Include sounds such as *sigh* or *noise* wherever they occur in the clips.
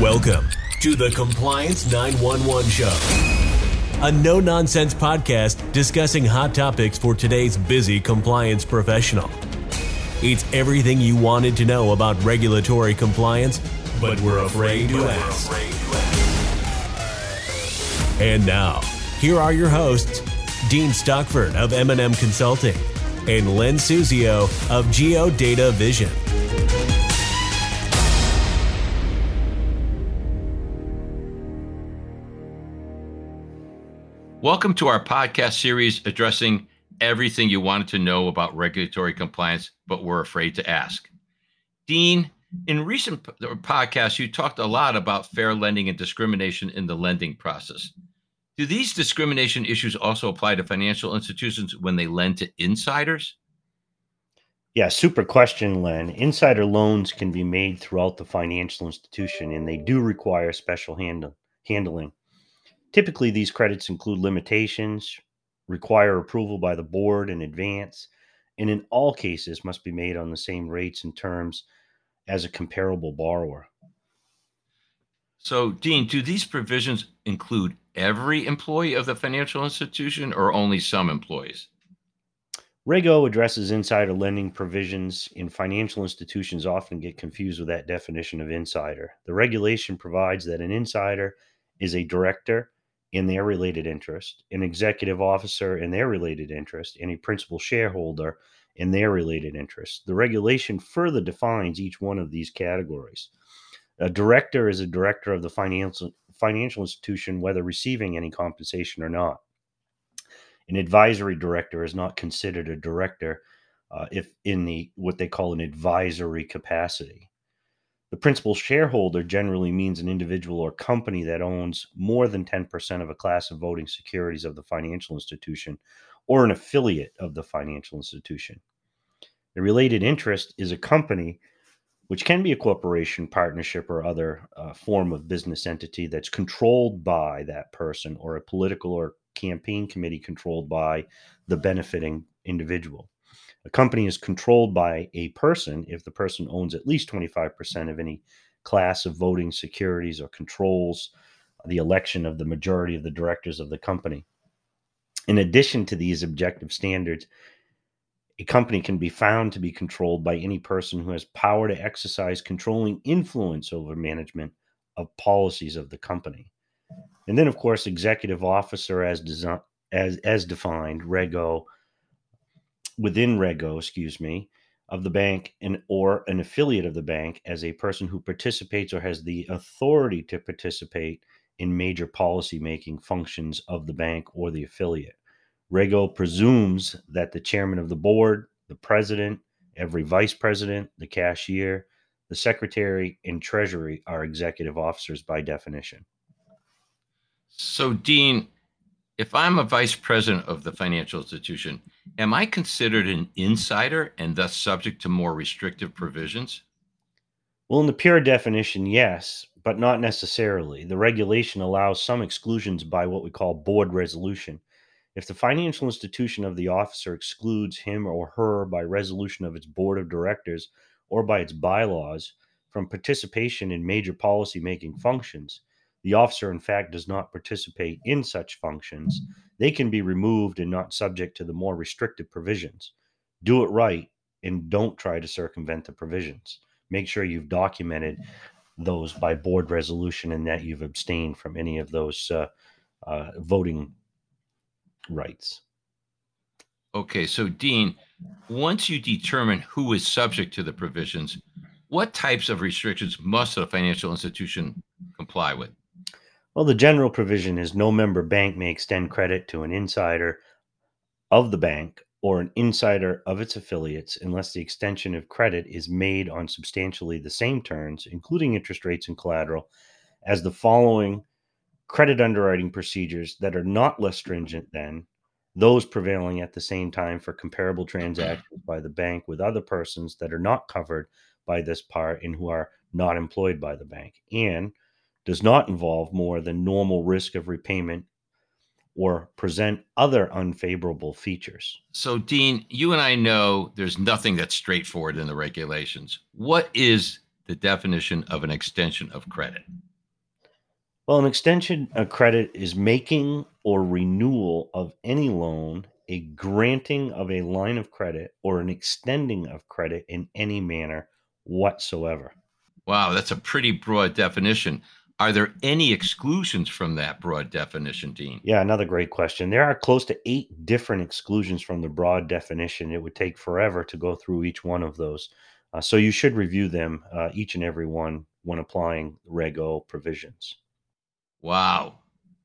Welcome to the Compliance 911 Show, a no nonsense podcast discussing hot topics for today's busy compliance professional. It's everything you wanted to know about regulatory compliance, but we're afraid to ask. And now, here are your hosts, Dean Stockford of M&M Consulting and Len Suzio of GeoDataVision. Welcome to our podcast series addressing everything you wanted to know about regulatory compliance, but were afraid to ask. Dean, in recent uh, podcasts, you talked a lot about fair lending and discrimination in the lending process. Do these discrimination issues also apply to financial institutions when they lend to insiders? Yeah, super question, Len. Insider loans can be made throughout the financial institution, and they do require special handle, handling. Typically, these credits include limitations, require approval by the board in advance, and in all cases must be made on the same rates and terms as a comparable borrower. So, Dean, do these provisions include every employee of the financial institution or only some employees? Reg O addresses insider lending provisions in financial institutions often get confused with that definition of insider. The regulation provides that an insider is a director in their related interest, an executive officer in their related interest, and a principal shareholder in their related interest. The regulation further defines each one of these categories. A director is a director of the financial financial institution, whether receiving any compensation or not. An advisory director is not considered a director uh, if in the what they call an advisory capacity. The principal shareholder generally means an individual or company that owns more than 10% of a class of voting securities of the financial institution or an affiliate of the financial institution. The related interest is a company, which can be a corporation, partnership, or other uh, form of business entity that's controlled by that person or a political or campaign committee controlled by the benefiting individual. A company is controlled by a person if the person owns at least 25% of any class of voting securities or controls the election of the majority of the directors of the company. In addition to these objective standards, a company can be found to be controlled by any person who has power to exercise controlling influence over management of policies of the company. And then, of course, executive officer as, as, as defined, Reg O within Reg O, excuse me, of the bank and or an affiliate of the bank as a person who participates or has the authority to participate in major policy making functions of the bank or the affiliate. Reg O presumes that the chairman of the board, the president, every vice president, the cashier, the secretary, and treasury are executive officers by definition. So, Dean, if I'm a vice president of the financial institution, am I considered an insider and thus subject to more restrictive provisions? Well, in the pure definition, yes, but not necessarily. The regulation allows some exclusions by what we call board resolution. If the financial institution of the officer excludes him or her by resolution of its board of directors or by its bylaws from participation in major policy making functions, the officer, in fact, does not participate in such functions, they can be removed and not subject to the more restrictive provisions. Do it right and don't try to circumvent the provisions. Make sure you've documented those by board resolution and that you've abstained from any of those uh, uh, voting rights. Okay, so Dean, once you determine who is subject to the provisions, what types of restrictions must a financial institution comply with? Well, the general provision is no member bank may extend credit to an insider of the bank or an insider of its affiliates unless the extension of credit is made on substantially the same terms, including interest rates and collateral, as the following credit underwriting procedures that are not less stringent than those prevailing at the same time for comparable transactions by the bank with other persons that are not covered by this part and who are not employed by the bank, and does not involve more than normal risk of repayment or present other unfavorable features. So, Dean, you and I know there's nothing that's straightforward in the regulations. What is the definition of an extension of credit? Well, an extension of credit is making or renewal of any loan, a granting of a line of credit, or an extending of credit in any manner whatsoever. Wow, that's a pretty broad definition. Are there any exclusions from that broad definition, Dean? Yeah, another great question. There are close to eight different exclusions from the broad definition. It would take forever to go through each one of those. Uh, so you should review them, uh, each and every one, when applying Reg O provisions. Wow,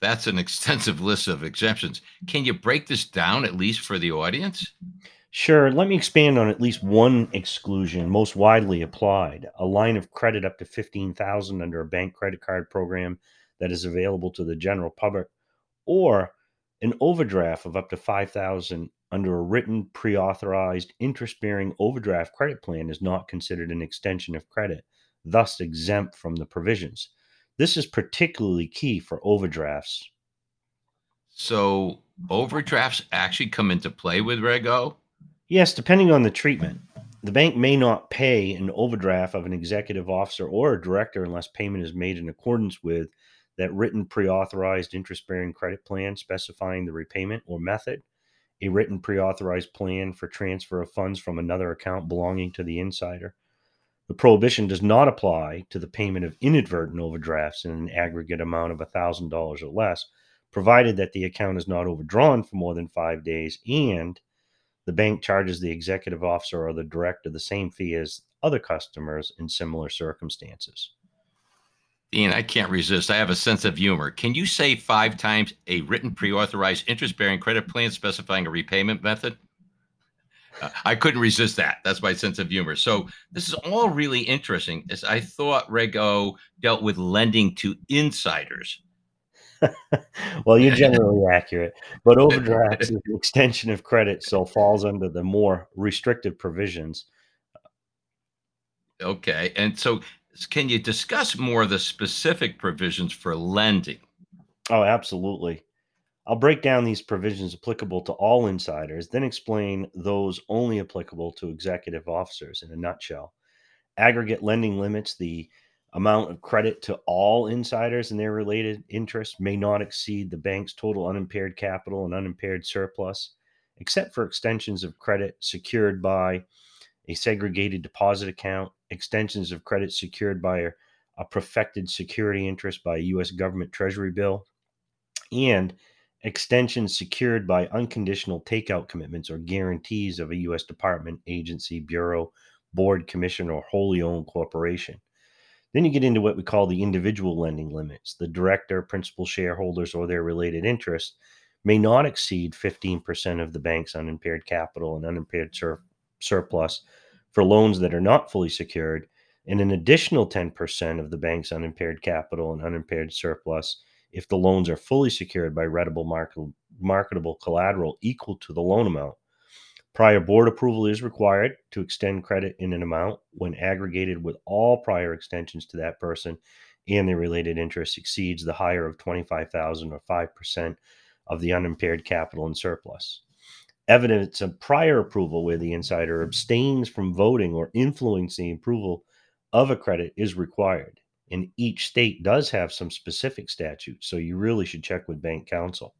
that's an *laughs* extensive list of exemptions. Can you break this down at least for the audience? Sure. Let me expand on at least one exclusion most widely applied. A line of credit up to 15,000 under a bank credit card program that is available to the general public or an overdraft of up to 5,000 under a written pre-authorized interest-bearing overdraft credit plan is not considered an extension of credit, thus exempt from the provisions. This is particularly key for overdrafts. So overdrafts actually come into play with Reg O? Yes, depending on the treatment. The bank may not pay an overdraft of an executive officer or a director unless payment is made in accordance with that written pre authorized interest bearing credit plan specifying the repayment or method, a written pre authorized plan for transfer of funds from another account belonging to the insider. The prohibition does not apply to the payment of inadvertent overdrafts in an aggregate amount of $1,000 or less, provided that the account is not overdrawn for more than five days and the bank charges the executive officer or the director the same fee as other customers in similar circumstances. Dean, I can't resist. I have a sense of humor. Can you say five times a written pre authorized interest bearing credit plan specifying a repayment method? Uh, I couldn't resist that. That's my sense of humor. So this is all really interesting. As I thought Reg O dealt with lending to insiders. *laughs* well, you're generally accurate, but overdrafts is an extension of credit, so falls under the more restrictive provisions. Okay, and so can you discuss more of the specific provisions for lending? Oh, absolutely. I'll break down these provisions applicable to all insiders, then explain those only applicable to executive officers in a nutshell. Aggregate lending limits, the amount of credit to all insiders and their related interests may not exceed the bank's total unimpaired capital and unimpaired surplus, except for extensions of credit secured by a segregated deposit account, extensions of credit secured by a, a perfected security interest by a U.S. government treasury bill, and extensions secured by unconditional takeout commitments or guarantees of a U.S. department, agency, bureau, board, commission, or wholly owned corporation. Then you get into what we call the individual lending limits. The director, principal shareholders, or their related interests may not exceed 15% of the bank's unimpaired capital and unimpaired sur- surplus for loans that are not fully secured, and an additional 10% of the bank's unimpaired capital and unimpaired surplus if the loans are fully secured by readable market- marketable collateral equal to the loan amount. Prior board approval is required to extend credit in an amount when aggregated with all prior extensions to that person and the related interest exceeds the higher of 25,000 or 5% of the unimpaired capital and surplus. Evidence of prior approval where the insider abstains from voting or influencing approval of a credit is required. And each state does have some specific statutes, so you really should check with bank counsel.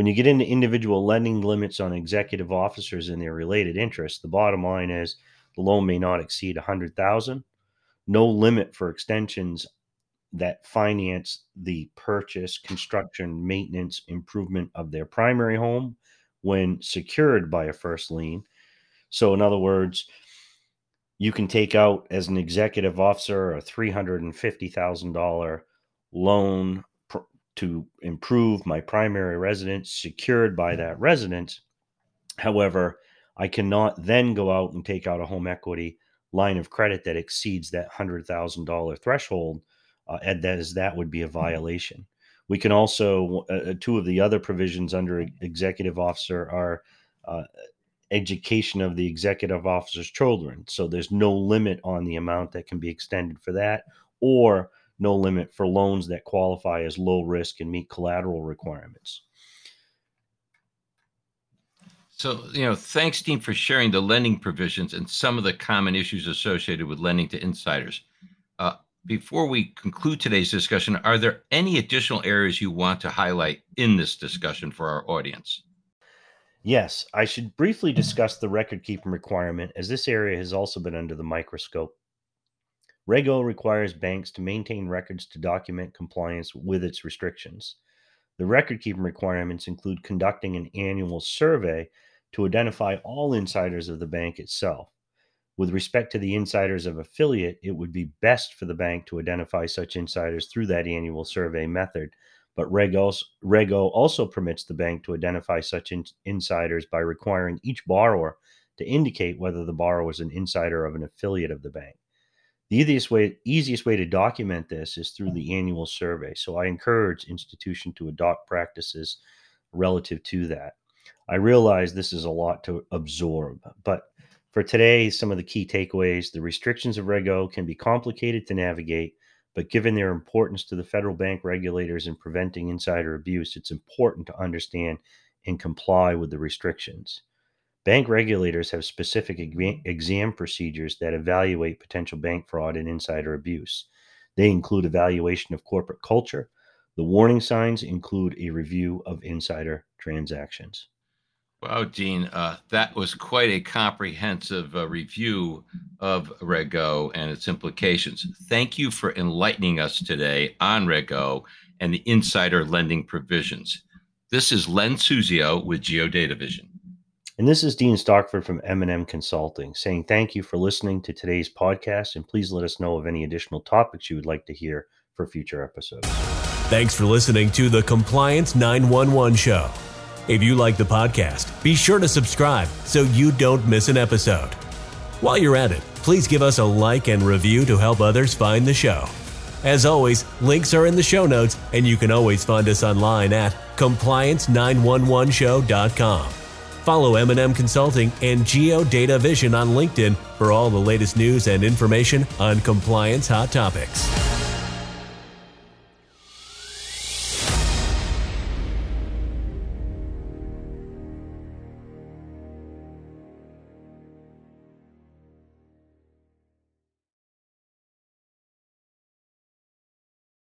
When you get into individual lending limits on executive officers and their related interests, the bottom line is the loan may not exceed 100,000. No limit for extensions that finance the purchase, construction, maintenance, improvement of their primary home when secured by a first lien. So, in other words, you can take out as an executive officer a $350,000 loan to improve my primary residence secured by that residence. However, I cannot then go out and take out a home equity line of credit that exceeds that $100,000 threshold, uh, and that, is, that would be a violation. We can also, uh, uh, two of the other provisions under executive officer are uh, education of the executive officer's children. So there's no limit on the amount that can be extended for that, or no limit for loans that qualify as low risk and meet collateral requirements. So, you know, thanks, Dean, for sharing the lending provisions and some of the common issues associated with lending to insiders. Uh, before we conclude today's discussion, are there any additional areas you want to highlight in this discussion for our audience? Yes, I should briefly discuss the record keeping requirement as this area has also been under the microscope. Reg O requires banks to maintain records to document compliance with its restrictions. The record keeping requirements include conducting an annual survey to identify all insiders of the bank itself. With respect to the insiders of affiliate, it would be best for the bank to identify such insiders through that annual survey method. But Reg also, also permits the bank to identify such in, insiders by requiring each borrower to indicate whether the borrower is an insider of an affiliate of the bank. The easiest way, easiest way to document this is through mm. the annual survey. So I encourage institution to adopt practices relative to that. I realize this is a lot to absorb, but for today, some of the key takeaways the restrictions of Reg O can be complicated to navigate, but given their importance to the federal bank regulators in preventing insider abuse, it's important to understand and comply with the restrictions. Bank regulators have specific exam procedures that evaluate potential bank fraud and insider abuse. They include evaluation of corporate culture. The warning signs include a review of insider transactions. Wow, Dean, uh, that was quite a comprehensive uh, review of Reg O and its implications. Thank you for enlightening us today on Reg O and the insider lending provisions. This is Len Suzio with GeoDataVision. And this is Dean Stockford from M&M Consulting saying thank you for listening to today's podcast and please let us know of any additional topics you would like to hear for future episodes. Thanks for listening to the Compliance 911 show. If you like the podcast, be sure to subscribe so you don't miss an episode. While you're at it, please give us a like and review to help others find the show. As always, links are in the show notes, and you can always find us online at compliance911show.com. Follow M&M Consulting and GeoDataVision on LinkedIn for all the latest news and information on compliance hot topics.